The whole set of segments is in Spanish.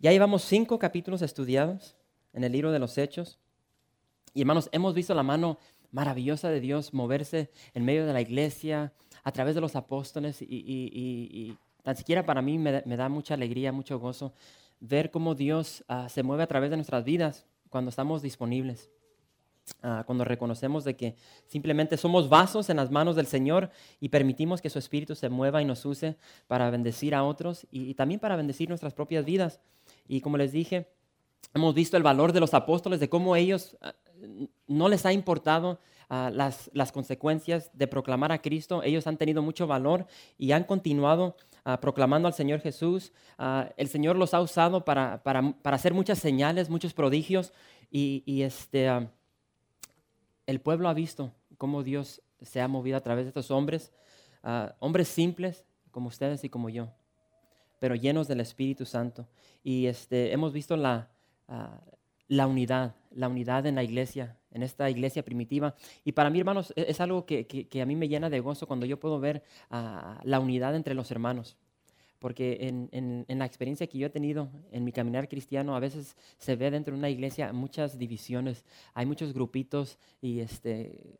Ya llevamos cinco capítulos estudiados en el libro de los Hechos. Y hermanos, hemos visto la mano maravillosa de Dios moverse en medio de la iglesia, a través de los apóstoles. Y, tan siquiera para mí me, da mucha alegría, mucho gozo ver cómo Dios ah, se mueve a través de nuestras vidas cuando estamos disponibles. Ah, cuando reconocemos de que simplemente somos vasos en las manos del Señor y permitimos que su Espíritu se mueva y nos use para bendecir a otros y, también para bendecir nuestras propias vidas. Y como les dije, hemos visto el valor de los apóstoles, de cómo ellos ah, no les ha importado ah, las, las, consecuencias de proclamar a Cristo. Ellos han tenido mucho valor y han continuado proclamando al Señor Jesús. el Señor los ha usado para, para, para, hacer muchas señales, muchos prodigios y, y este el pueblo ha visto cómo Dios se ha movido a través de estos hombres, hombres simples como ustedes y como yo, pero llenos del Espíritu Santo. Y este, hemos visto la, ah, la unidad, la unidad en la iglesia, en esta iglesia primitiva. Y para mí, hermanos, e-, es, algo que, a mí me llena de gozo cuando yo puedo ver ah, la unidad entre los hermanos porque en, la experiencia que yo he tenido en mi caminar cristiano, a veces se ve dentro de una iglesia muchas divisiones, hay muchos grupitos y este,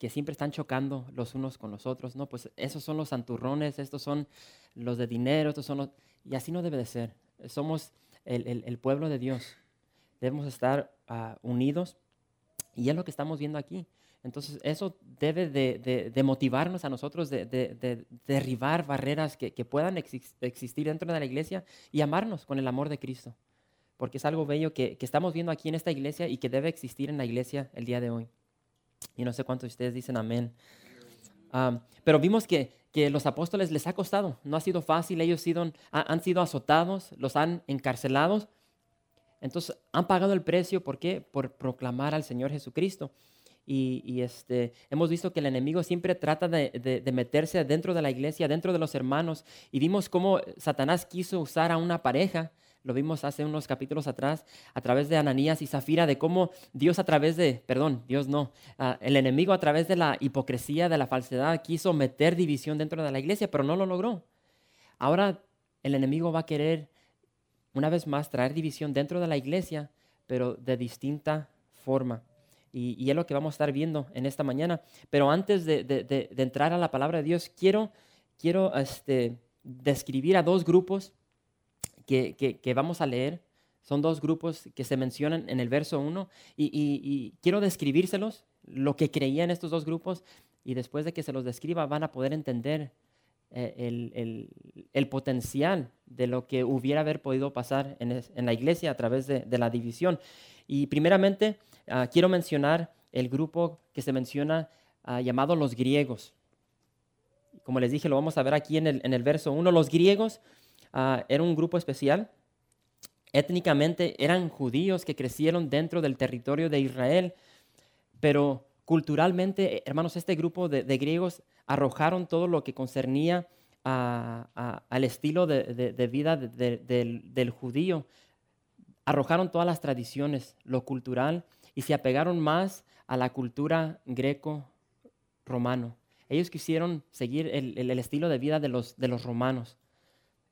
que siempre están chocando los unos con los otros, ¿no? Pues esos son los santurrones, estos son los de dinero, estos son los... Y así no debe de ser. Somos el, pueblo de Dios. Debemos estar ah, unidos y es lo que estamos viendo aquí. Entonces, eso debe de, motivarnos a nosotros de, derribar barreras que, puedan existir dentro de la iglesia y amarnos con el amor de Cristo. Porque es algo bello que, estamos viendo aquí en esta iglesia y que debe existir en la iglesia el día de hoy. Y no sé cuántos de ustedes dicen amén. pero vimos que, los apóstoles les ha costado, no ha sido fácil, ellos han sido azotados, los han encarcelados. Entonces han pagado el precio, ¿por qué? Por proclamar al Señor Jesucristo. Y, este, hemos visto que el enemigo siempre trata de, meterse dentro de la iglesia, dentro de los hermanos. Y vimos cómo Satanás quiso usar a una pareja, lo vimos hace unos capítulos atrás, a través de Ananías y Zafira, de cómo Dios a través de, perdón, Dios no, ah, el enemigo a través de la hipocresía, de la falsedad, quiso meter división dentro de la iglesia, pero no lo logró. Ahora el enemigo va a querer, una vez más, traer división dentro de la iglesia, pero de distinta forma. Y, es lo que vamos a estar viendo en esta mañana. Pero antes de, entrar a la palabra de Dios, quiero, quiero este, describir a dos grupos que, vamos a leer. Son dos grupos que se mencionan en el verso 1 y, quiero describírselos, lo que creían estos dos grupos y después de que se los describa van a poder entender eh, el, potencial de lo que hubiera haber podido pasar en, la iglesia a través de, de la división. Y primeramente Ah, quiero mencionar el grupo que se menciona ah, llamado los griegos. Como les dije, lo vamos a ver aquí en el, verso 1. Los griegos uh, eran un grupo especial. Étnicamente eran judíos que crecieron dentro del territorio de Israel, pero culturalmente, hermanos, este grupo de, griegos arrojaron todo lo que concernía al estilo de, vida del, judío. Arrojaron todas las tradiciones, lo cultural, y se apegaron más a la cultura greco-romano. Ellos quisieron seguir el, estilo de vida de los, de los romanos.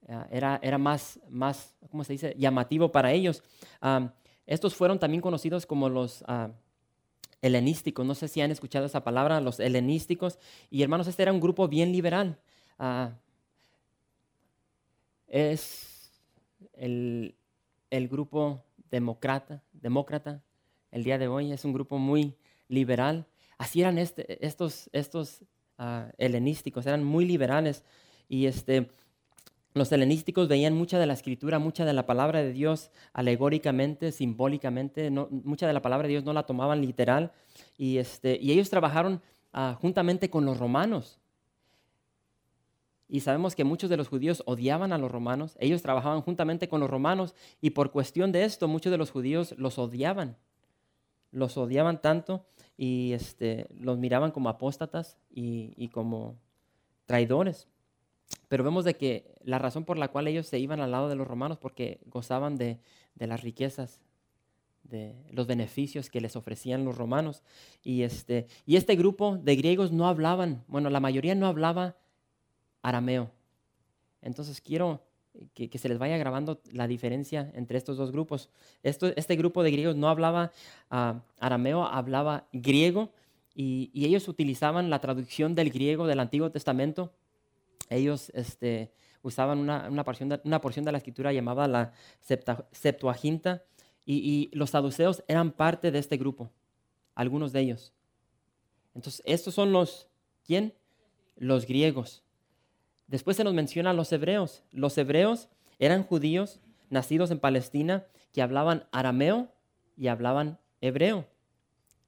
Ah, era, era más, más, ¿cómo se dice?, llamativo para ellos. estos fueron también conocidos como los ah, helenísticos. No sé si han escuchado esa palabra, los helenísticos. Y hermanos, este era un grupo bien liberal. Ah, es el, el grupo demócrata, demócrata el día de hoy. Es un grupo muy liberal. Así eran este, estos, estos helenísticos, eran muy liberales. Y este, los helenísticos veían mucha de la escritura, mucha de la palabra de Dios alegóricamente, simbólicamente. No, mucha de la palabra de Dios no la tomaban literal. Y, este, ellos trabajaron ah, juntamente con los romanos. Y sabemos que muchos de los judíos odiaban a los romanos. Ellos trabajaban juntamente con los romanos y por cuestión de esto muchos de los judíos los odiaban. Los odiaban tanto y este, los miraban como apóstatas y, como traidores. Pero vemos de que la razón por la cual ellos se iban al lado de los romanos porque gozaban de, de las riquezas, de los beneficios que les ofrecían los romanos. Y este, y este grupo de griegos no hablaban, bueno, la mayoría no hablaba arameo. Entonces quiero que, se les vaya grabando la diferencia entre estos dos grupos. este grupo de griegos no hablaba ah, arameo, hablaba griego y, ellos utilizaban la traducción del griego del Antiguo Testamento. Ellos este, usaban una, porción de, una, porción de, la escritura llamada la Septuaginta y, los saduceos eran parte de este grupo, algunos de ellos. Entonces, estos son los, ¿quién? Los griegos. Después se nos menciona a los hebreos. Los hebreos eran judíos nacidos en Palestina que hablaban arameo y hablaban hebreo.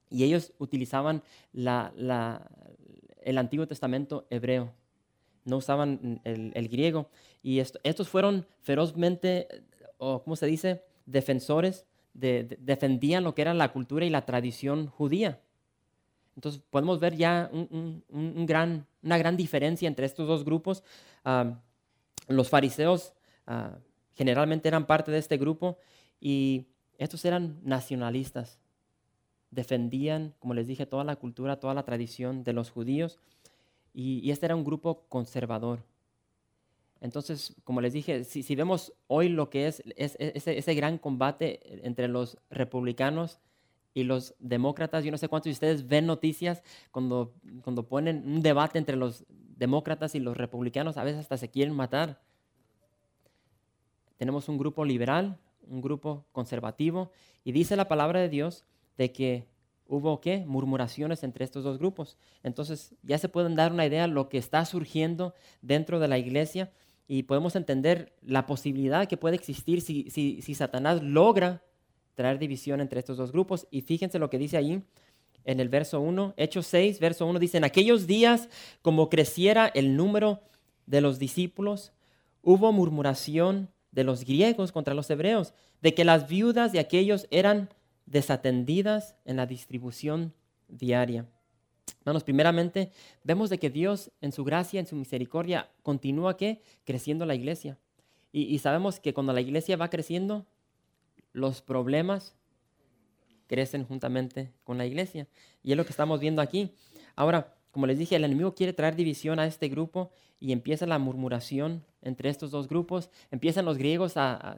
Y ellos utilizaban el Antiguo Testamento hebreo. No usaban el, griego. Y estos fueron ferozmente, o ¿cómo se dice? Defensores, defendían lo que era la cultura y la tradición judía. Entonces podemos ver ya una gran diferencia entre estos dos grupos. Los fariseos ah, generalmente eran parte de este grupo y estos eran nacionalistas. Defendían, como les dije, toda la cultura, toda la tradición de los judíos y, este era un grupo conservador. Entonces, como les dije, si, vemos hoy lo que es, ese, ese gran combate entre los republicanos y los demócratas, yo no sé cuántos de ustedes ven noticias cuando, cuando ponen un debate entre los demócratas y los republicanos, a veces hasta se quieren matar. Tenemos un grupo liberal, un grupo conservativo, y dice la palabra de Dios de que hubo qué? Murmuraciones entre estos dos grupos. Entonces ya se pueden dar una idea de lo que está surgiendo dentro de la iglesia y podemos entender la posibilidad que puede existir si, si, si Satanás logra traer división entre estos dos grupos. Y fíjense lo que dice ahí en el verso 1, Hechos 6, verso 1, dice, en aquellos días, como creciera el número de los discípulos, hubo murmuración de los griegos contra los hebreos, de que las viudas de aquellos eran desatendidas en la distribución diaria. Hermanos, primeramente, vemos de que Dios en su gracia, en su misericordia, continúa ¿qué? creciendo la iglesia. y sabemos que cuando la iglesia va creciendo, los problemas crecen juntamente con la iglesia. Y es lo que estamos viendo aquí. Ahora, como les dije, el enemigo quiere traer división a este grupo y empieza la murmuración entre estos dos grupos. Empiezan los griegos a,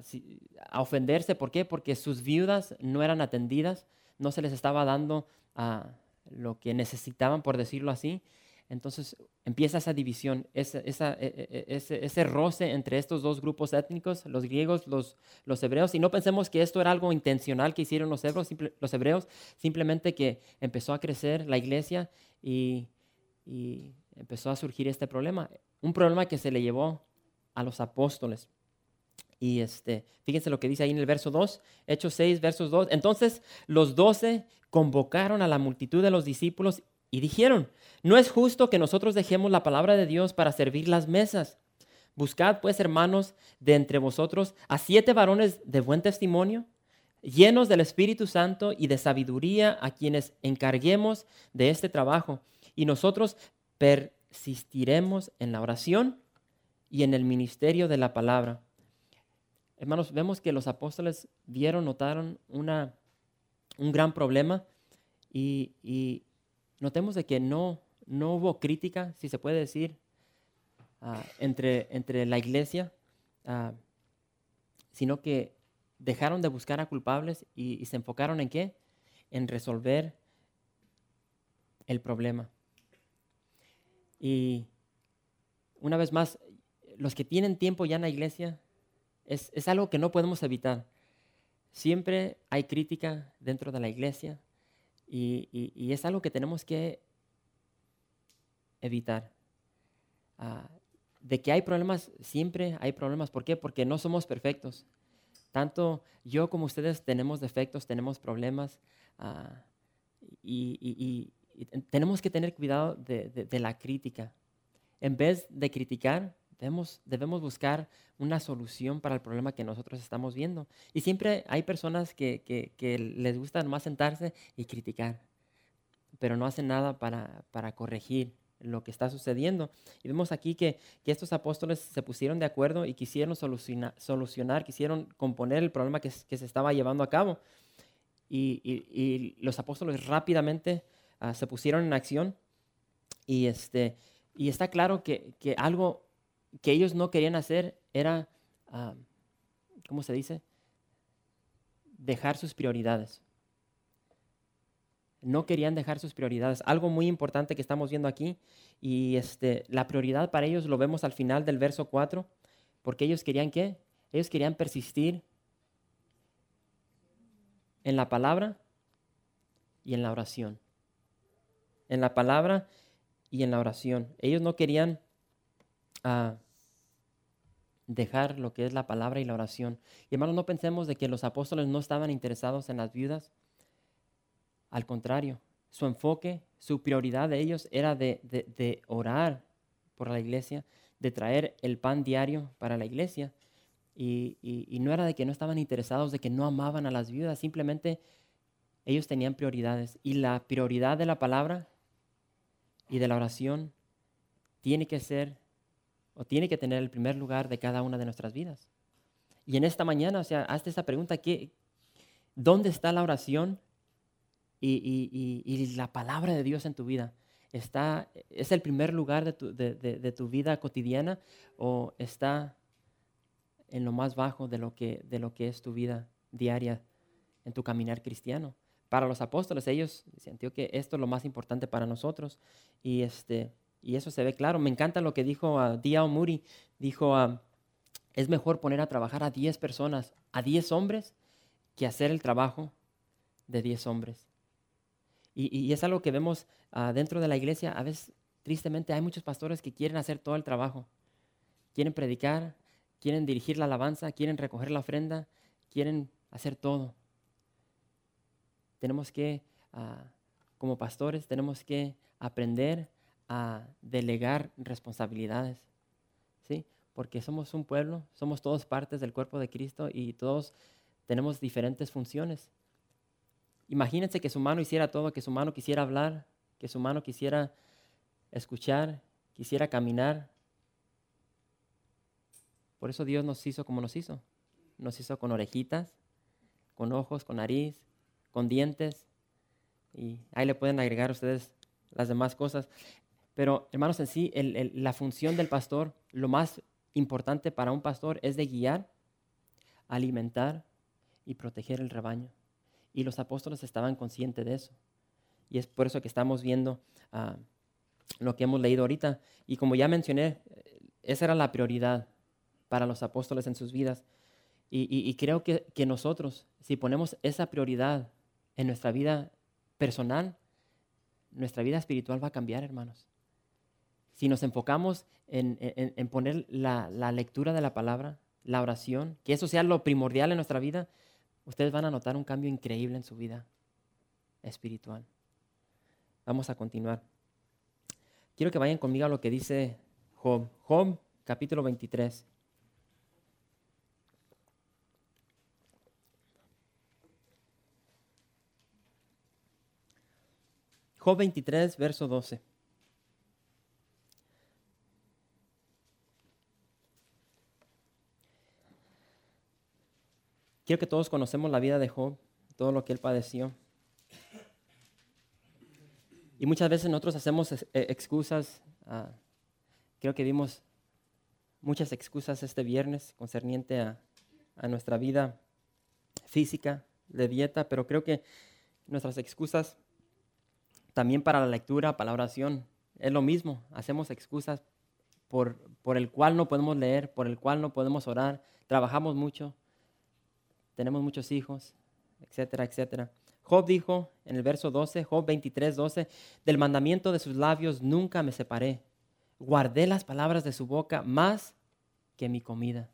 ofenderse. ¿Por qué? Porque sus viudas no eran atendidas, no se les estaba dando a lo que necesitaban, por decirlo así. Entonces empieza esa división, e, e, e, ese, roce entre estos dos grupos étnicos, los griegos, los, hebreos. Y no pensemos que esto era algo intencional que hicieron los hebreos, los hebreos simplemente que empezó a crecer la iglesia y empezó a surgir este problema. Un problema que se le llevó a los apóstoles. Y este, fíjense lo que dice ahí en el verso 2, Hechos 6, versos 2. Entonces los doce convocaron a la multitud de los discípulos y dijeron, no es justo que nosotros dejemos la palabra de Dios para servir las mesas. Buscad pues, hermanos, de entre vosotros a siete varones de buen testimonio, llenos del Espíritu Santo y de sabiduría, a quienes encarguemos de este trabajo. Y nosotros persistiremos en la oración y en el ministerio de la palabra. Hermanos, vemos que los apóstoles vieron, notaron una, un gran problema y, y notemos de que no, no hubo crítica, si se puede decir, ah, entre, entre la iglesia, ah, sino que dejaron de buscar a culpables y, se enfocaron en qué? En resolver el problema. Y una vez más, los que tienen tiempo ya en la iglesia, es, es algo que no podemos evitar. Siempre hay crítica dentro de la iglesia, y, es algo que tenemos que evitar. Ah, de que hay problemas, siempre hay problemas. ¿Por qué? Porque no somos perfectos. Tanto yo como ustedes tenemos defectos, tenemos problemas. Ah, y, tenemos que tener cuidado de, la crítica. En vez de criticar, Debemos, debemos buscar una solución para el problema que nosotros estamos viendo. Y siempre hay personas que, que, les gusta más sentarse y criticar, pero no hacen nada para, para corregir lo que está sucediendo. Y vemos aquí que, que, estos apóstoles se pusieron de acuerdo y quisieron solucionar, solucionar quisieron componer el problema que, que, se estaba llevando a cabo. Y, y, los apóstoles rápidamente ah, se pusieron en acción. Y, este, y está claro que, que algo que ellos no querían hacer era, ¿cómo se dice? Dejar sus prioridades. No querían dejar sus prioridades. Algo muy importante que estamos viendo aquí, y este, la prioridad para ellos lo vemos al final del verso 4, porque ellos querían qué? Ellos querían persistir en la palabra y en la oración. En la palabra y en la oración. Ellos no querían a dejar lo que es la palabra y la oración. Y hermanos, no pensemos de que los apóstoles no estaban interesados en las viudas. Al contrario, su enfoque, su prioridad de ellos era de, orar por la iglesia, de traer el pan diario para la iglesia. Y, y, no era de que no estaban interesados, de que no amaban a las viudas, simplemente ellos tenían prioridades. Y la prioridad de la palabra y de la oración tiene que ser o tiene que tener el primer lugar de cada una de nuestras vidas. Y en esta mañana, o sea, hazte esa pregunta, ¿qué, ¿dónde está la oración y, la palabra de Dios en tu vida? Está, ¿Es el primer lugar de tu, de, tu, vida cotidiana o está en lo más bajo de lo, que, de lo que es tu vida diaria en tu caminar cristiano? Para los apóstoles, ellos sintieron que esto es lo más importante para nosotros. Y este, y eso se ve claro. Me encanta lo que dijo uh, Muri. Dijo, uh, es mejor poner a trabajar a 10 personas, a 10 hombres, que hacer el trabajo de 10 hombres. Y, es algo que vemos uh, dentro de la iglesia. A veces, tristemente, hay muchos pastores que quieren hacer todo el trabajo. Quieren predicar, quieren dirigir la alabanza, quieren recoger la ofrenda, quieren hacer todo. Tenemos que, como pastores, tenemos que aprender a delegar responsabilidades, ¿sí? Porque somos un pueblo, somos todos partes del cuerpo de Cristo y todos tenemos diferentes funciones. Imagínense que su mano hiciera todo, que su mano quisiera hablar, que su mano quisiera escuchar, quisiera caminar. Por eso Dios nos hizo como nos hizo. Nos hizo con orejitas, con ojos, con nariz, con dientes. Y ahí le pueden agregar ustedes las demás cosas. Pero, hermanos, en sí, la función del pastor, lo más importante para un pastor es de guiar, alimentar y proteger el rebaño. Y los apóstoles estaban conscientes de eso. Y es por eso que estamos viendo ah, lo que hemos leído ahorita. Y como ya mencioné, esa era la prioridad para los apóstoles en sus vidas. Y, creo que, que nosotros, si ponemos esa prioridad en nuestra vida personal, nuestra vida espiritual va a cambiar, hermanos si nos enfocamos en, poner la, lectura de la palabra, la oración, que eso sea lo primordial en nuestra vida, ustedes van a notar un cambio increíble en su vida espiritual. Vamos a continuar. Quiero que vayan conmigo a lo que dice Job. Job, capítulo 23. Job 23, verso 12. Quiero que todos conocemos la vida de Job, todo lo que él padeció. Y muchas veces nosotros hacemos eh, excusas. Ah, creo que vimos muchas excusas este viernes concerniente a, a nuestra vida física, de dieta, pero creo que nuestras excusas también para la lectura, para la oración, es lo mismo. Hacemos excusas por, por el cual no podemos leer, por el cual no podemos orar. Trabajamos mucho, tenemos muchos hijos, etcétera, etcétera. Job dijo en el verso 12, Job 23, 12, del mandamiento de sus labios nunca me separé. Guardé las palabras de su boca más que mi comida.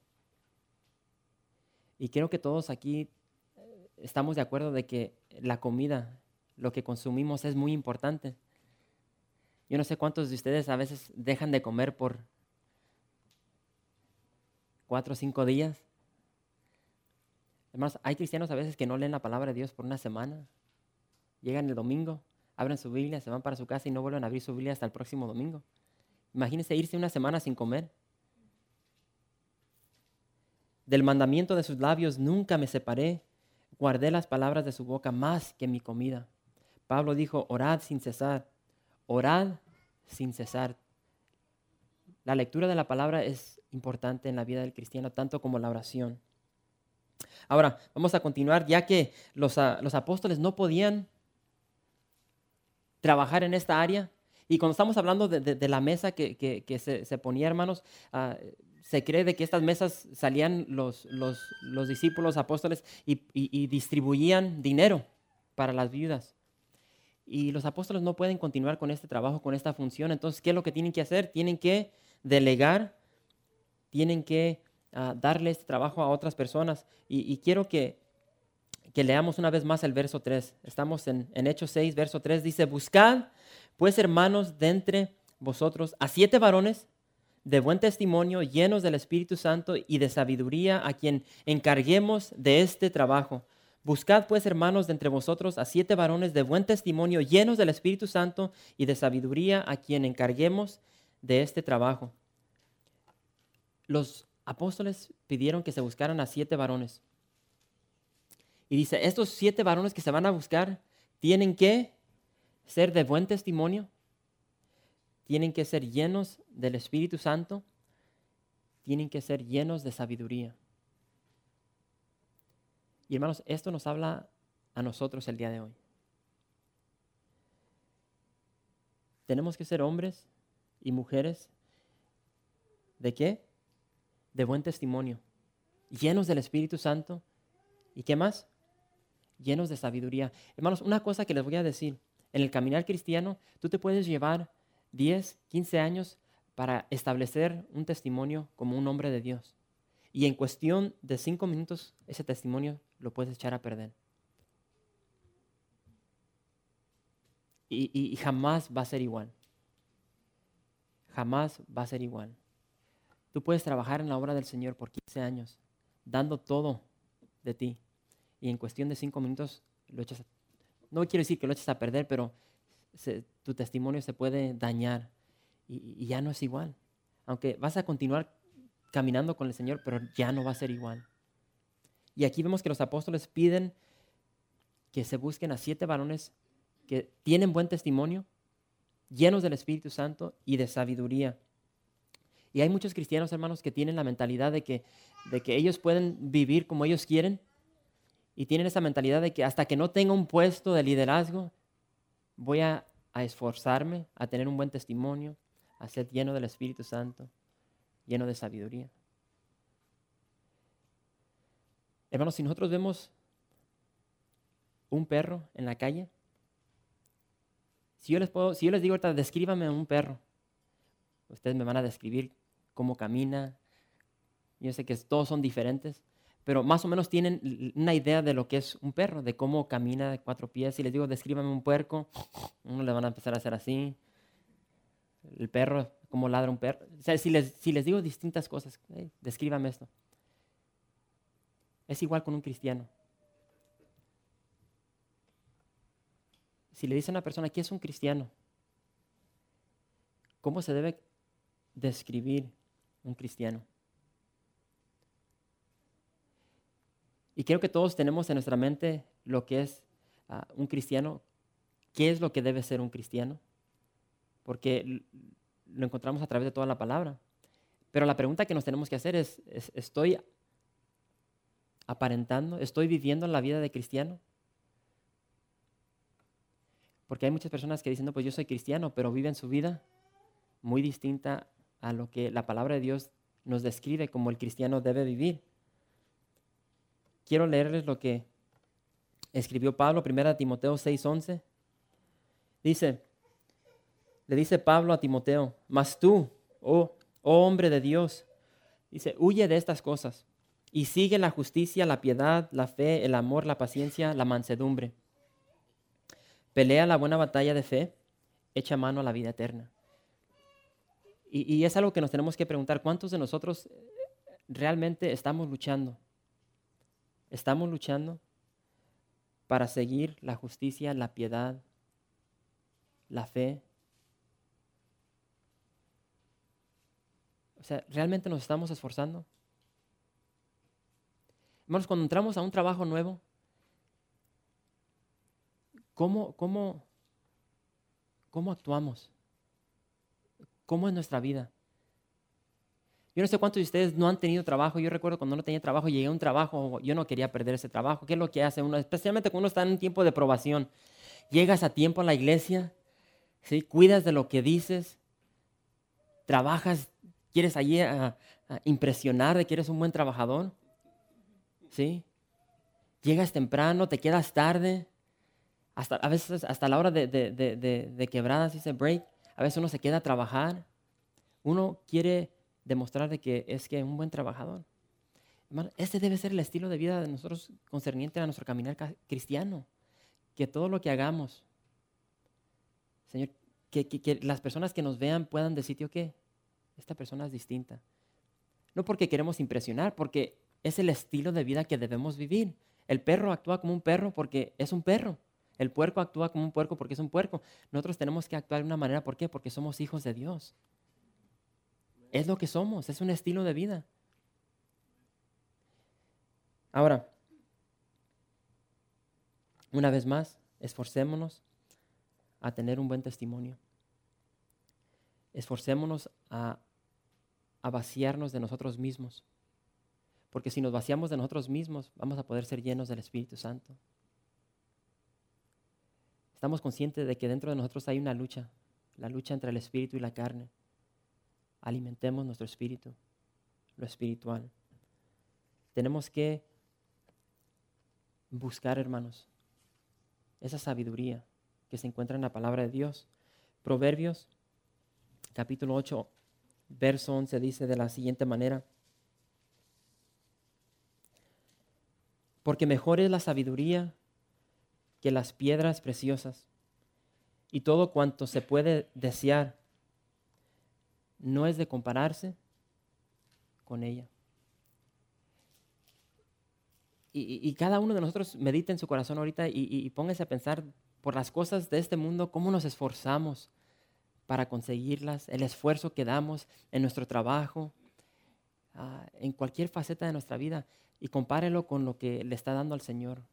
Y creo que todos aquí eh, estamos de acuerdo de que la comida, lo que consumimos es muy importante. Yo no sé cuántos de ustedes a veces dejan de comer por, cuatro o cinco días. Hermanos, hay cristianos a veces que no leen la palabra de Dios por una semana. Llegan el domingo, abren su Biblia, se van para su casa y no vuelven a abrir su Biblia hasta el próximo domingo. Imagínense irse una semana sin comer. Del mandamiento de sus labios nunca me separé. Guardé las palabras de su boca más que mi comida. Pablo dijo, orad sin cesar. Orad sin cesar. La lectura de la palabra es importante en la vida del cristiano, tanto como la oración. Ahora, vamos a continuar, ya que los, ah, los apóstoles no podían trabajar en esta área. Y cuando estamos hablando de, la mesa que, se, ponía, hermanos, ah, se cree de que estas mesas salían los, los, discípulos apóstoles y, distribuían dinero para las viudas. Y los apóstoles no pueden continuar con este trabajo, con esta función. Entonces, ¿qué es lo que tienen que hacer? Tienen que delegar, tienen que ah, darle este trabajo a otras personas. Y, quiero que, que, leamos una vez más el verso 3. Estamos en, en Hechos 6, verso 3. Dice, buscad pues hermanos de entre vosotros a siete varones de buen testimonio, llenos del Espíritu Santo y de sabiduría, a quien encarguemos de este trabajo. Buscad pues, hermanos, de entre vosotros a siete varones de buen testimonio, llenos del Espíritu Santo y de sabiduría, a quien encarguemos de este trabajo. Los apóstoles pidieron que se buscaran a siete varones. Y dice, estos siete varones que se van a buscar tienen que ser de buen testimonio, tienen que ser llenos del Espíritu Santo, tienen que ser llenos de sabiduría. Y hermanos, esto nos habla a nosotros el día de hoy. Tenemos que ser hombres y mujeres de qué? De buen testimonio, llenos del Espíritu Santo. ¿Y qué más? Llenos de sabiduría. Hermanos, una cosa que les voy a decir, en el caminar cristiano, tú te puedes llevar 10, 15 años para establecer un testimonio como un hombre de Dios. Y en cuestión de 5 minutos ese testimonio lo puedes echar a perder. Y, jamás va a ser igual. Jamás va a ser igual. Puedes trabajar en la obra del Señor por 15 años, dando todo de ti. Y en cuestión de 5 minutos lo echas a... No quiero decir que lo eches a perder, pero tu testimonio se puede dañar y, ya no es igual. Aunque vas a continuar caminando con el Señor, pero ya no va a ser igual. Y aquí vemos que los apóstoles piden que se busquen a siete varones que tienen buen testimonio, llenos del Espíritu Santo y de sabiduría. Y hay muchos cristianos, hermanos, que tienen la mentalidad de que, de que ellos pueden vivir como ellos quieren y tienen esa mentalidad de que hasta que no tenga un puesto de liderazgo, voy a, esforzarme a tener un buen testimonio, a ser lleno del Espíritu Santo, lleno de sabiduría. Hermanos, si nosotros vemos un perro en la calle, si yo les, puedo, si yo les digo ahorita, descríbame un perro, ustedes me van a describir cómo camina. Yo sé que todos son diferentes, pero más o menos tienen una idea de lo que es un perro, de cómo camina de cuatro pies. Si les digo, descríbame un puerco, uno le van a empezar a hacer así. El perro, cómo ladra un perro. Si les, si les digo distintas cosas, descríbame esto. Es igual con un cristiano. Si le dice a una persona, ¿qué es un cristiano? ¿Cómo se debe describir un cristiano? Y creo que todos tenemos en nuestra mente lo que es ah, un cristiano, qué es lo que debe ser un cristiano, porque lo encontramos a través de toda la palabra. Pero la pregunta que nos tenemos que hacer es, ¿estoy aparentando? ¿Estoy viviendo la vida de cristiano? Porque hay muchas personas que dicen, no, pues yo soy cristiano, pero viven su vida muy distinta a lo que la palabra de Dios nos describe como el cristiano debe vivir quiero leerles lo que escribió Pablo, 1 Timoteo 6:11. Dice, le dice Pablo a Timoteo, mas tú, oh, oh hombre de Dios, dice, huye de estas cosas y sigue la justicia, la piedad, la fe, el amor, la paciencia, la mansedumbre. Pelea la buena batalla de fe, echa mano a la vida eterna. Y, es algo que nos tenemos que preguntar, ¿cuántos de nosotros realmente estamos luchando. Estamos luchando para seguir la justicia, la piedad, la fe. O sea, ¿realmente nos estamos esforzando? Hermanos, cuando entramos a un trabajo nuevo, ¿cómo, cómo, cómo actuamos? ¿Cómo es nuestra vida? Yo no sé cuántos de ustedes no han tenido trabajo. Yo recuerdo cuando no tenía trabajo, llegué a un trabajo, yo no quería perder ese trabajo. ¿Qué es lo que hace uno? Especialmente cuando uno está en un tiempo de probación. Llegas a tiempo a la iglesia, ¿sí? cuidas de lo que dices, trabajas, quieres allí a, impresionar de que eres un buen trabajador. ¿sí? Llegas temprano, te quedas tarde, hasta, a veces hasta la hora de, de, quebradas, dice break, a veces uno se queda a trabajar. Uno quiere demostrar de que es que un buen trabajador. este debe ser el estilo de vida de nosotros concerniente a nuestro caminar cristiano. Que todo lo que hagamos, Señor, que, las personas que nos vean puedan decir, tío, que esta persona es distinta. No porque queremos impresionar, porque es el estilo de vida que debemos vivir. El perro actúa como un perro porque es un perro. El puerco actúa como un puerco porque es un puerco. Nosotros tenemos que actuar de una manera, ¿por qué? Porque somos hijos de Dios. Es lo que somos, es un estilo de vida. Ahora, una vez más, esforcémonos a tener un buen testimonio. Esforcémonos a, a, vaciarnos de nosotros mismos. Porque si nos vaciamos de nosotros mismos, vamos a poder ser llenos del Espíritu Santo. Estamos conscientes de que dentro de nosotros hay una lucha, la lucha entre el Espíritu y la carne alimentemos nuestro espíritu, lo espiritual. Tenemos que buscar, hermanos, esa sabiduría que se encuentra en la palabra de Dios. Proverbios, capítulo 8, verso 11 dice de la siguiente manera. Porque mejor es la sabiduría que las piedras preciosas y todo cuanto se puede desear no es de compararse con ella. Y, cada uno de nosotros medite en su corazón ahorita y, póngase a pensar por las cosas de este mundo, cómo nos esforzamos para conseguirlas, el esfuerzo que damos en nuestro trabajo, ah, en cualquier faceta de nuestra vida, y compárelo con lo que le está dando al Señor.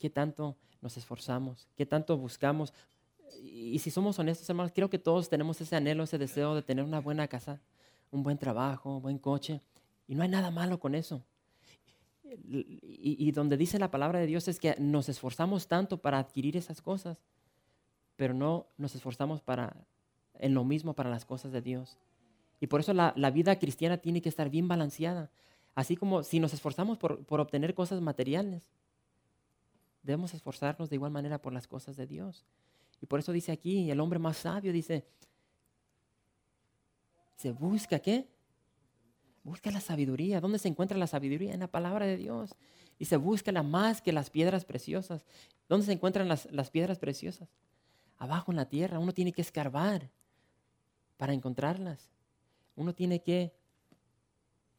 ¿Qué tanto nos esforzamos? ¿Qué tanto buscamos? y si somos honestos, hermanos, creo que todos tenemos ese anhelo, ese deseo de tener una buena casa, un buen trabajo, un buen coche. Y no hay nada malo con eso. Y, donde dice la palabra de Dios es que nos esforzamos tanto para adquirir esas cosas, pero no nos esforzamos para, en lo mismo para las cosas de Dios. Y por eso la, vida cristiana tiene que estar bien balanceada. Así como si nos esforzamos por, por obtener cosas materiales, debemos esforzarnos de igual manera por las cosas de Dios. Y por eso dice aquí, el hombre más sabio dice, se busca qué? Busca la sabiduría. ¿Dónde se encuentra la sabiduría? En la palabra de Dios. Y se busca la más que las piedras preciosas. ¿Dónde se encuentran las, las piedras preciosas? Abajo en la tierra. Uno tiene que escarbar para encontrarlas. Uno tiene que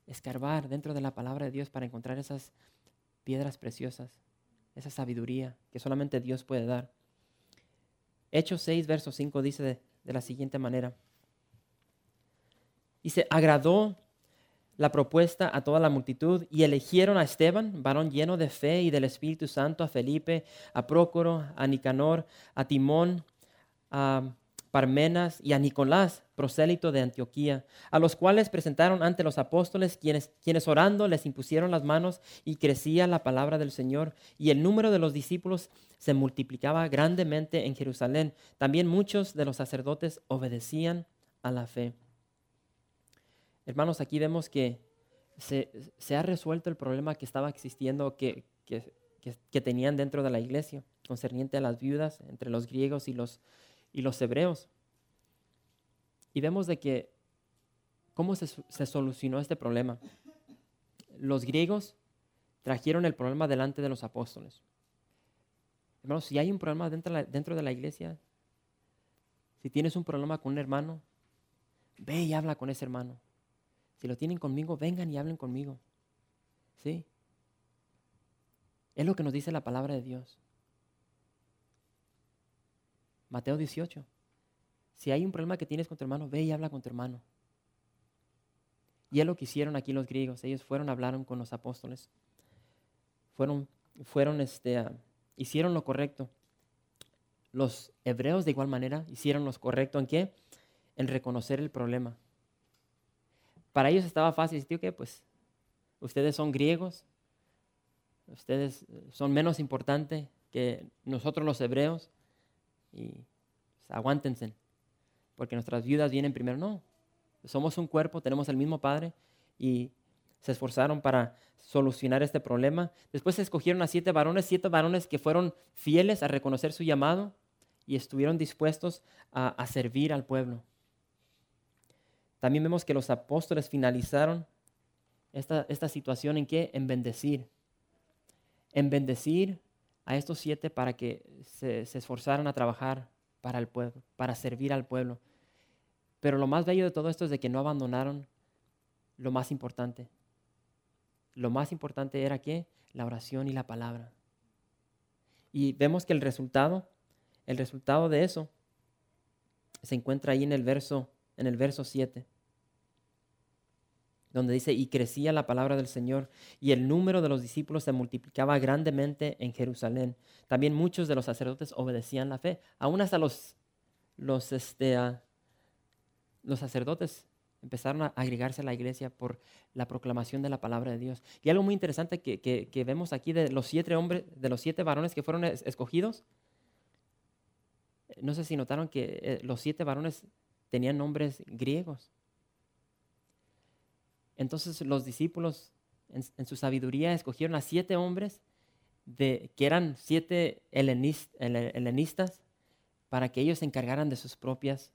escarbar dentro de la palabra de Dios para encontrar esas piedras preciosas, esa sabiduría que solamente Dios puede dar. Hechos 6, verso 5 dice de, la siguiente manera. Dice, agradó la propuesta a toda la multitud y eligieron a Esteban, varón lleno de fe y del Espíritu Santo, a Felipe, a Prócoro, a Nicanor, a Timón, a Parmenas y a Nicolás, prosélito de Antioquía, a los cuales presentaron ante los apóstoles, quienes, quienes orando les impusieron las manos y crecía la palabra del Señor, y el número de los discípulos se multiplicaba grandemente en Jerusalén. También muchos de los sacerdotes obedecían a la fe. Hermanos, aquí vemos que se, ha resuelto el problema que estaba existiendo, que, que tenían dentro de la iglesia, concerniente a las viudas entre los griegos y los y los hebreos. Y vemos de que, ¿cómo se, solucionó este problema? Los griegos trajeron el problema delante de los apóstoles. Hermanos, si hay un problema dentro dentro de la iglesia, si tienes un problema con un hermano, ve y habla con ese hermano. Si lo tienen conmigo, vengan y hablen conmigo. ¿Sí? Es lo que nos dice la palabra de Dios. Mateo 18. Si hay un problema que tienes con tu hermano, ve y habla con tu hermano. Y es lo que hicieron aquí los griegos. Ellos fueron, hablaron con los apóstoles. Fueron, fueron, este, hicieron lo correcto. Los hebreos de igual manera hicieron lo correcto. ¿En qué? En reconocer el problema. Para ellos estaba fácil decir, que pues ustedes son griegos, ustedes son menos importantes que nosotros los hebreos y pues, aguántense, porque nuestras viudas vienen primero. No, somos un cuerpo, tenemos el mismo Padre y se esforzaron para solucionar este problema. Después se escogieron a siete varones, siete varones que fueron fieles a reconocer su llamado y estuvieron dispuestos a, servir al pueblo. También vemos que los apóstoles finalizaron esta, esta situación en qué? En bendecir. En bendecir a estos siete para que se, esforzaran a trabajar para el pueblo, para servir al pueblo. Pero lo más bello de todo esto es de que no abandonaron lo más importante. Lo más importante era que la oración y la palabra. Y vemos que el resultado, el resultado de eso se encuentra ahí en el verso en el verso 7 donde dice, y crecía la palabra del Señor, y el número de los discípulos se multiplicaba grandemente en Jerusalén. También muchos de los sacerdotes obedecían la fe, aún hasta los, los, este, ah, los sacerdotes empezaron a agregarse a la iglesia por la proclamación de la palabra de Dios. Y algo muy interesante que, vemos aquí de los siete hombres, de los siete varones que fueron escogidos, no sé si notaron que eh, los siete varones tenían nombres griegos. Entonces los discípulos en, su sabiduría escogieron a siete hombres de, que eran siete helenistas para que ellos se encargaran de sus propias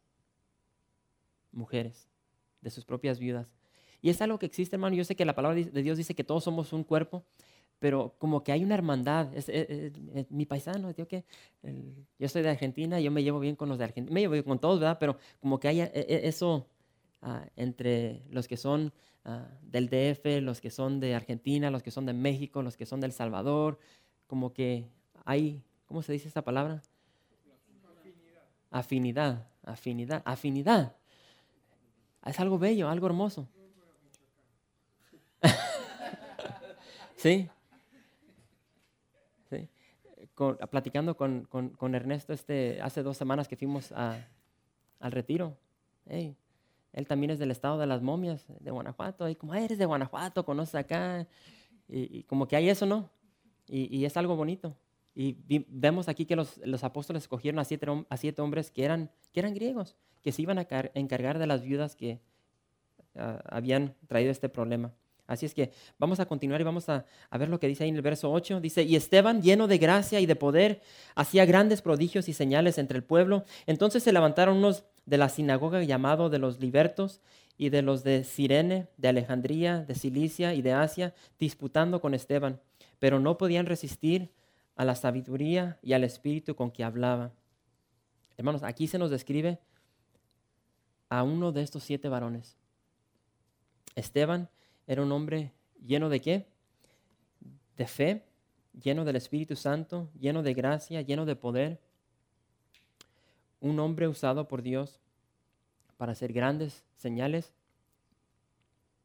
mujeres, de sus propias viudas. Y es algo que existe, hermano. Yo sé que la palabra de Dios dice que todos somos un cuerpo, pero como que hay una hermandad. Es, mi paisano, que yo soy de Argentina, yo me llevo bien con los de Argentina, me llevo bien con todos, ¿verdad? Pero como que hay e, e, eso ah, entre los que son Ah, del DF, los que son de Argentina, los que son de México, los que son del Salvador, como que hay, ¿cómo se dice esta palabra? Afinidad, afinidad, afinidad. Es algo bello, algo hermoso. ¿Sí? ¿Sí? platicando con, con, Ernesto este, hace dos semanas que fuimos a, al retiro. Hey, él también es del estado de las momias, de Guanajuato. Y como, eres de Guanajuato, conoces acá. Y, como que hay eso, ¿no? Y, es algo bonito. Y vemos aquí que los, apóstoles escogieron a siete, a siete hombres que eran, que eran griegos, que se iban a encargar de las viudas que ah, habían traído este problema. Así es que vamos a continuar y vamos a, a, ver lo que dice ahí en el verso 8. Dice, y Esteban, lleno de gracia y de poder, hacía grandes prodigios y señales entre el pueblo. Entonces se levantaron unos de la sinagoga llamado de los libertos y de los de Sirene, de Alejandría, de Cilicia y de Asia, disputando con Esteban, pero no podían resistir a la sabiduría y al espíritu con que hablaba. Hermanos, aquí se nos describe a uno de estos siete varones. Esteban era un hombre lleno de qué? De fe, lleno del Espíritu Santo, lleno de gracia, lleno de poder un hombre usado por Dios para hacer grandes señales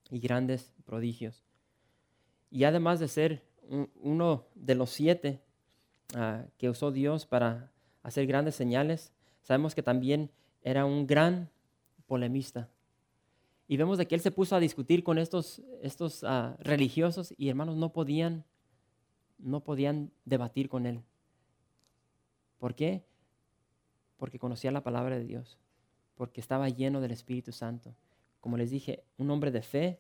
y grandes prodigios. Y además de ser uno de los siete ah, que usó Dios para hacer grandes señales, sabemos que también era un gran polemista. Y vemos de que él se puso a discutir con estos, estos ah, religiosos y hermanos no podían, no podían debatir con él. ¿Por qué? Porque conocía la palabra de Dios, porque estaba lleno del Espíritu Santo. Como les dije, un hombre de fe,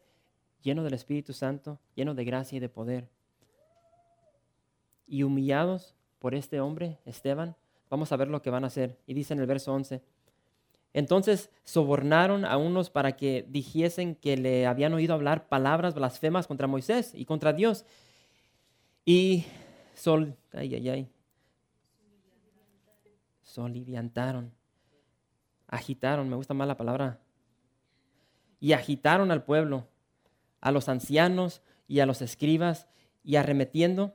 lleno del Espíritu Santo, lleno de gracia y de poder. Y humillados por este hombre, Esteban, vamos a ver lo que van a hacer. Y dice en el verso 11, entonces sobornaron a unos para que dijesen que le habían oído hablar palabras blasfemas contra Moisés y contra Dios. Y sol, ay, ay, ay, soliviantaron, agitaron, me gusta más la palabra y agitaron al pueblo, a los ancianos y a los escribas, y arremetiendo,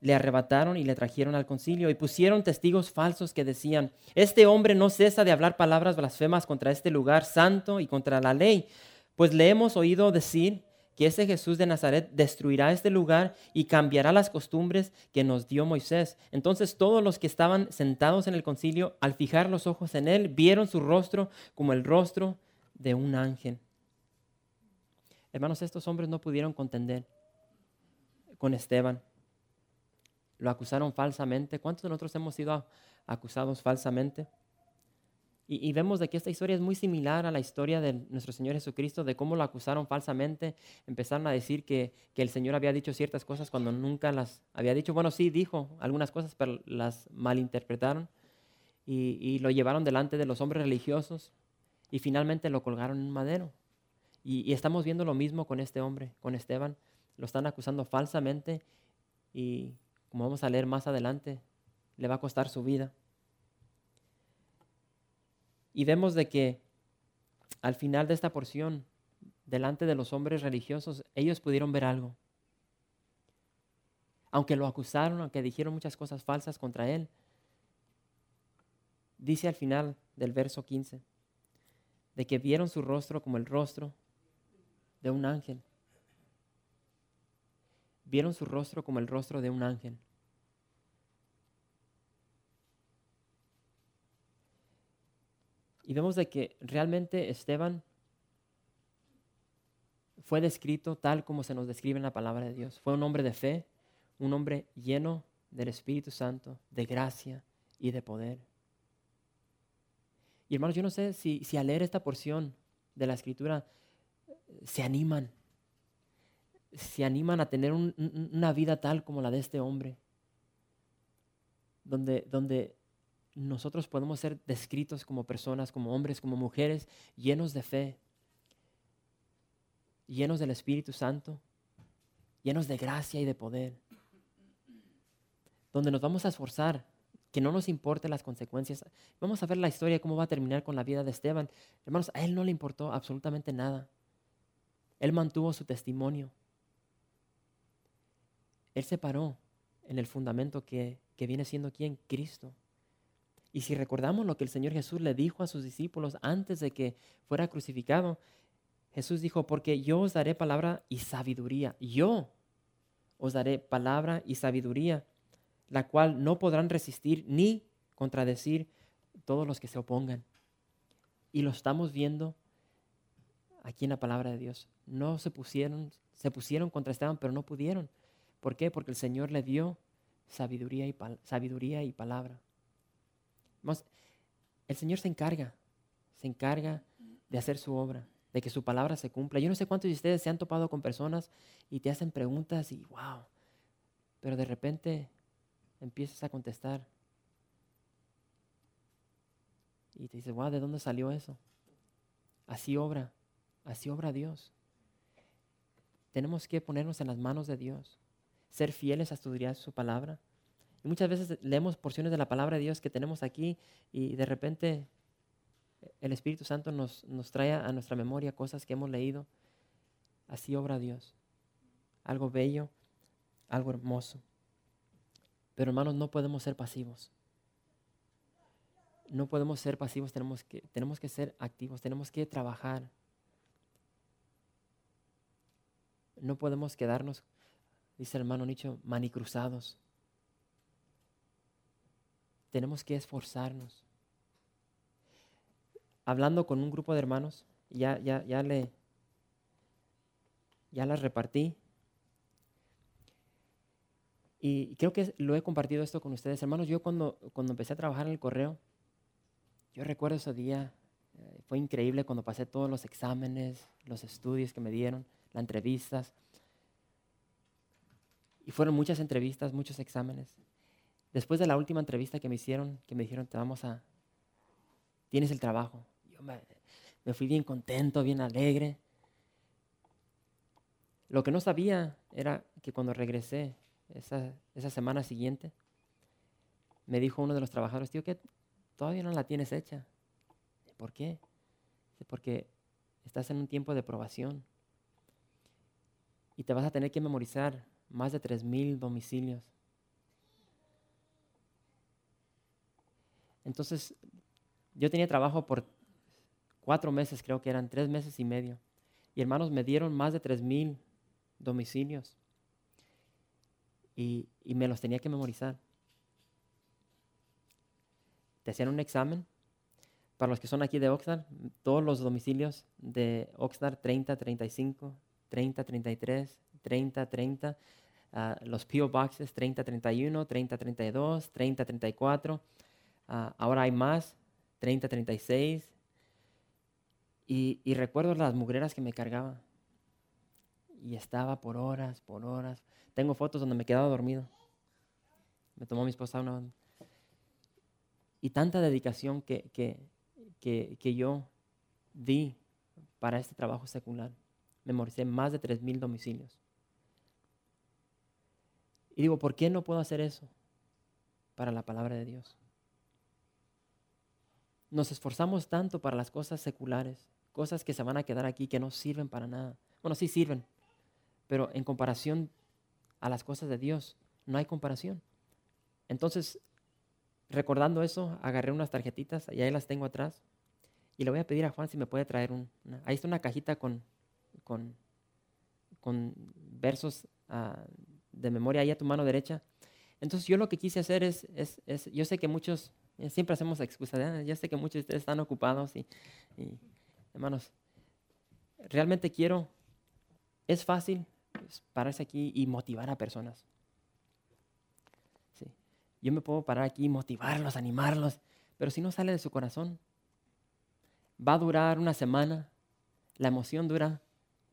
le arrebataron y le trajeron al concilio y pusieron testigos falsos que decían, este hombre no cesa de hablar palabras blasfemas contra este lugar santo y contra la ley, pues le hemos oído decir que ese Jesús de Nazaret destruirá este lugar y cambiará las costumbres que nos dio Moisés. Entonces todos los que estaban sentados en el concilio, al fijar los ojos en él, vieron su rostro como el rostro de un ángel. Hermanos, estos hombres no pudieron contender con Esteban. Lo acusaron falsamente. ¿Cuántos de nosotros hemos sido acusados falsamente? Y, vemos de que esta historia es muy similar a la historia de nuestro Señor Jesucristo, de cómo lo acusaron falsamente. Empezaron a decir que, el Señor había dicho ciertas cosas cuando nunca las había dicho. Bueno, sí, dijo algunas cosas, pero las malinterpretaron. Y, lo llevaron delante de los hombres religiosos y finalmente lo colgaron en un madero. Y, y, estamos viendo lo mismo con este hombre, con Esteban. Lo están acusando falsamente y, como vamos a leer más adelante, le va a costar su vida. Y vemos de que al final de esta porción, delante de los hombres religiosos, ellos pudieron ver algo. Aunque lo acusaron, aunque dijeron muchas cosas falsas contra él, dice al final del verso 15, de que vieron su rostro como el rostro de un ángel. Vieron su rostro como el rostro de un ángel. Y vemos de que realmente Esteban fue descrito tal como se nos describe en la palabra de Dios. Fue un hombre de fe, un hombre lleno del Espíritu Santo, de gracia y de poder. Y hermanos, yo no sé si, si al leer esta porción de la Escritura se animan, se animan a tener una vida tal como la de este hombre, donde, donde nosotros podemos ser descritos como personas, como hombres, como mujeres, llenos de fe, llenos del Espíritu Santo, llenos de gracia y de poder, donde nos vamos a esforzar, que no nos importe las consecuencias. Vamos a ver la historia, cómo va a terminar con la vida de Esteban. Hermanos, a él no le importó absolutamente nada. Él mantuvo su testimonio. Él se paró en el fundamento que, que viene siendo quién? Cristo. Y si recordamos lo que el Señor Jesús le dijo a sus discípulos antes de que fuera crucificado, Jesús dijo, porque yo os daré palabra y sabiduría. Yo os daré palabra y sabiduría, la cual no podrán resistir ni contradecir todos los que se opongan. Y lo estamos viendo aquí en la palabra de Dios. No se pusieron, se pusieron contra Esteban, pero no pudieron. ¿Por qué? Porque el Señor le dio sabiduría y, sabiduría y palabra el Señor se encarga, se encarga de hacer su obra, de que su palabra se cumpla. Yo no sé cuántos de ustedes se han topado con personas y te hacen preguntas y wow, pero de repente empiezas a contestar y te dices, wow, ¿de dónde salió eso? Así obra, así obra Dios. Tenemos que ponernos en las manos de Dios, ser fieles a estudiar su palabra y muchas veces leemos porciones de la palabra de Dios que tenemos aquí y de repente el Espíritu Santo nos, nos trae a nuestra memoria cosas que hemos leído. Así obra Dios. Algo bello, algo hermoso. Pero hermanos, no podemos ser pasivos. No podemos ser pasivos, tenemos que, tenemos que ser activos, tenemos que trabajar. No podemos quedarnos, dice el hermano Nicho, manicruzados tenemos que esforzarnos. Hablando con un grupo de hermanos, ya, ya, ya le, ya las repartí. Y creo que lo he compartido esto con ustedes. Hermanos, yo cuando, cuando empecé a trabajar en el correo, yo recuerdo ese día, eh, fue increíble cuando pasé todos los exámenes, los estudios que me dieron, las entrevistas. Y fueron muchas entrevistas, muchos exámenes. Después de la última entrevista que me hicieron, que me dijeron, te vamos a, tienes el trabajo. Yo me, fui bien contento, bien alegre. Lo que no sabía era que cuando regresé esa, semana siguiente, me dijo uno de los trabajadores, tío, que todavía no la tienes hecha. ¿Por qué? Porque estás en un tiempo de probación. Y te vas a tener que memorizar más de 3.000 domicilios. Entonces, yo tenía trabajo por cuatro meses, creo que eran tres meses y medio. Y hermanos, me dieron más de 3.000 domicilios. Y, y me los tenía que memorizar. Te hacían un examen. Para los que son aquí de Oxnard, todos los domicilios de Oxnard 30, 35, 30, 33, 30, 30, los PO Boxes 30, 31, 30, 32, 30, 34. Ahora hay más, 30, 36. Y, y recuerdo las mugreras que me cargaba. Y estaba por horas, por horas. Tengo fotos donde me quedaba dormido. Me tomó mi esposa una... Y tanta dedicación que, que, que, que yo di para este trabajo secular. Memoricé más de 3.000 domicilios. Y digo, ¿por qué no puedo hacer eso para la palabra de Dios? Nos esforzamos tanto para las cosas seculares, cosas que se van a quedar aquí, que no sirven para nada. Bueno, sí sirven, pero en comparación a las cosas de Dios, no hay comparación. Entonces, recordando eso, agarré unas tarjetitas y ahí las tengo atrás. Y le voy a pedir a Juan si me puede traer un... ahí está una cajita con, con, con versos uh, de memoria ahí a tu mano derecha. Entonces yo lo que quise hacer es, es, es yo sé que muchos, siempre hacemos excusas, ¿eh? ya sé que muchos de ustedes están ocupados y, y hermanos, realmente quiero, es fácil pues, pararse aquí y motivar a personas. Sí. Yo me puedo parar aquí y motivarlos, animarlos, pero si no sale de su corazón, va a durar una semana, la emoción dura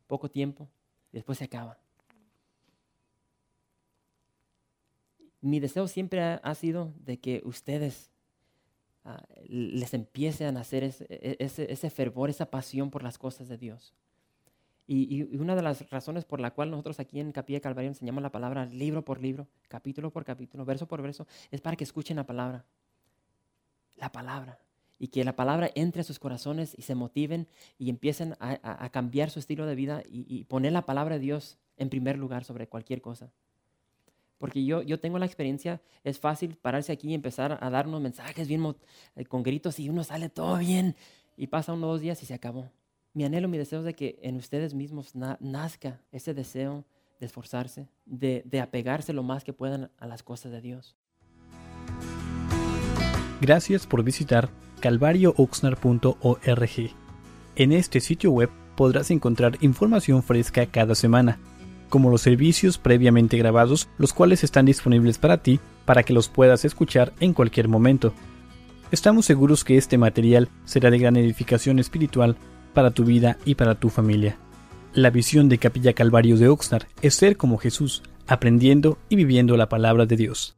poco tiempo después se acaba. mi deseo siempre ha, sido de que ustedes ah, les empiecen a hacer e, ese, ese, fervor, esa pasión por las cosas de Dios. Y, una de las razones por la cual nosotros aquí en Capilla Calvario enseñamos la palabra libro por libro, capítulo por capítulo, verso por verso, es para que escuchen la palabra. La palabra. Y que la palabra entre a sus corazones y se motiven y empiecen a, cambiar su estilo de vida y, y poner la palabra de Dios en primer lugar sobre cualquier cosa. Porque yo, yo tengo la experiencia, es fácil pararse aquí y empezar a dar unos mensajes bien eh, con gritos y uno sale todo bien y pasa unos dos días y se acabó. Mi anhelo, mi deseo es de que en ustedes mismos nazca ese deseo de esforzarse, de, de apegarse lo más que puedan a las cosas de Dios. Gracias por visitar calvariooxnar.org. En este sitio web podrás encontrar información fresca cada semana como los servicios previamente grabados, los cuales están disponibles para ti para que los puedas escuchar en cualquier momento. Estamos seguros que este material será de gran edificación espiritual para tu vida y para tu familia. La visión de Capilla Calvario de Oxnard es ser como Jesús, aprendiendo y viviendo la palabra de Dios.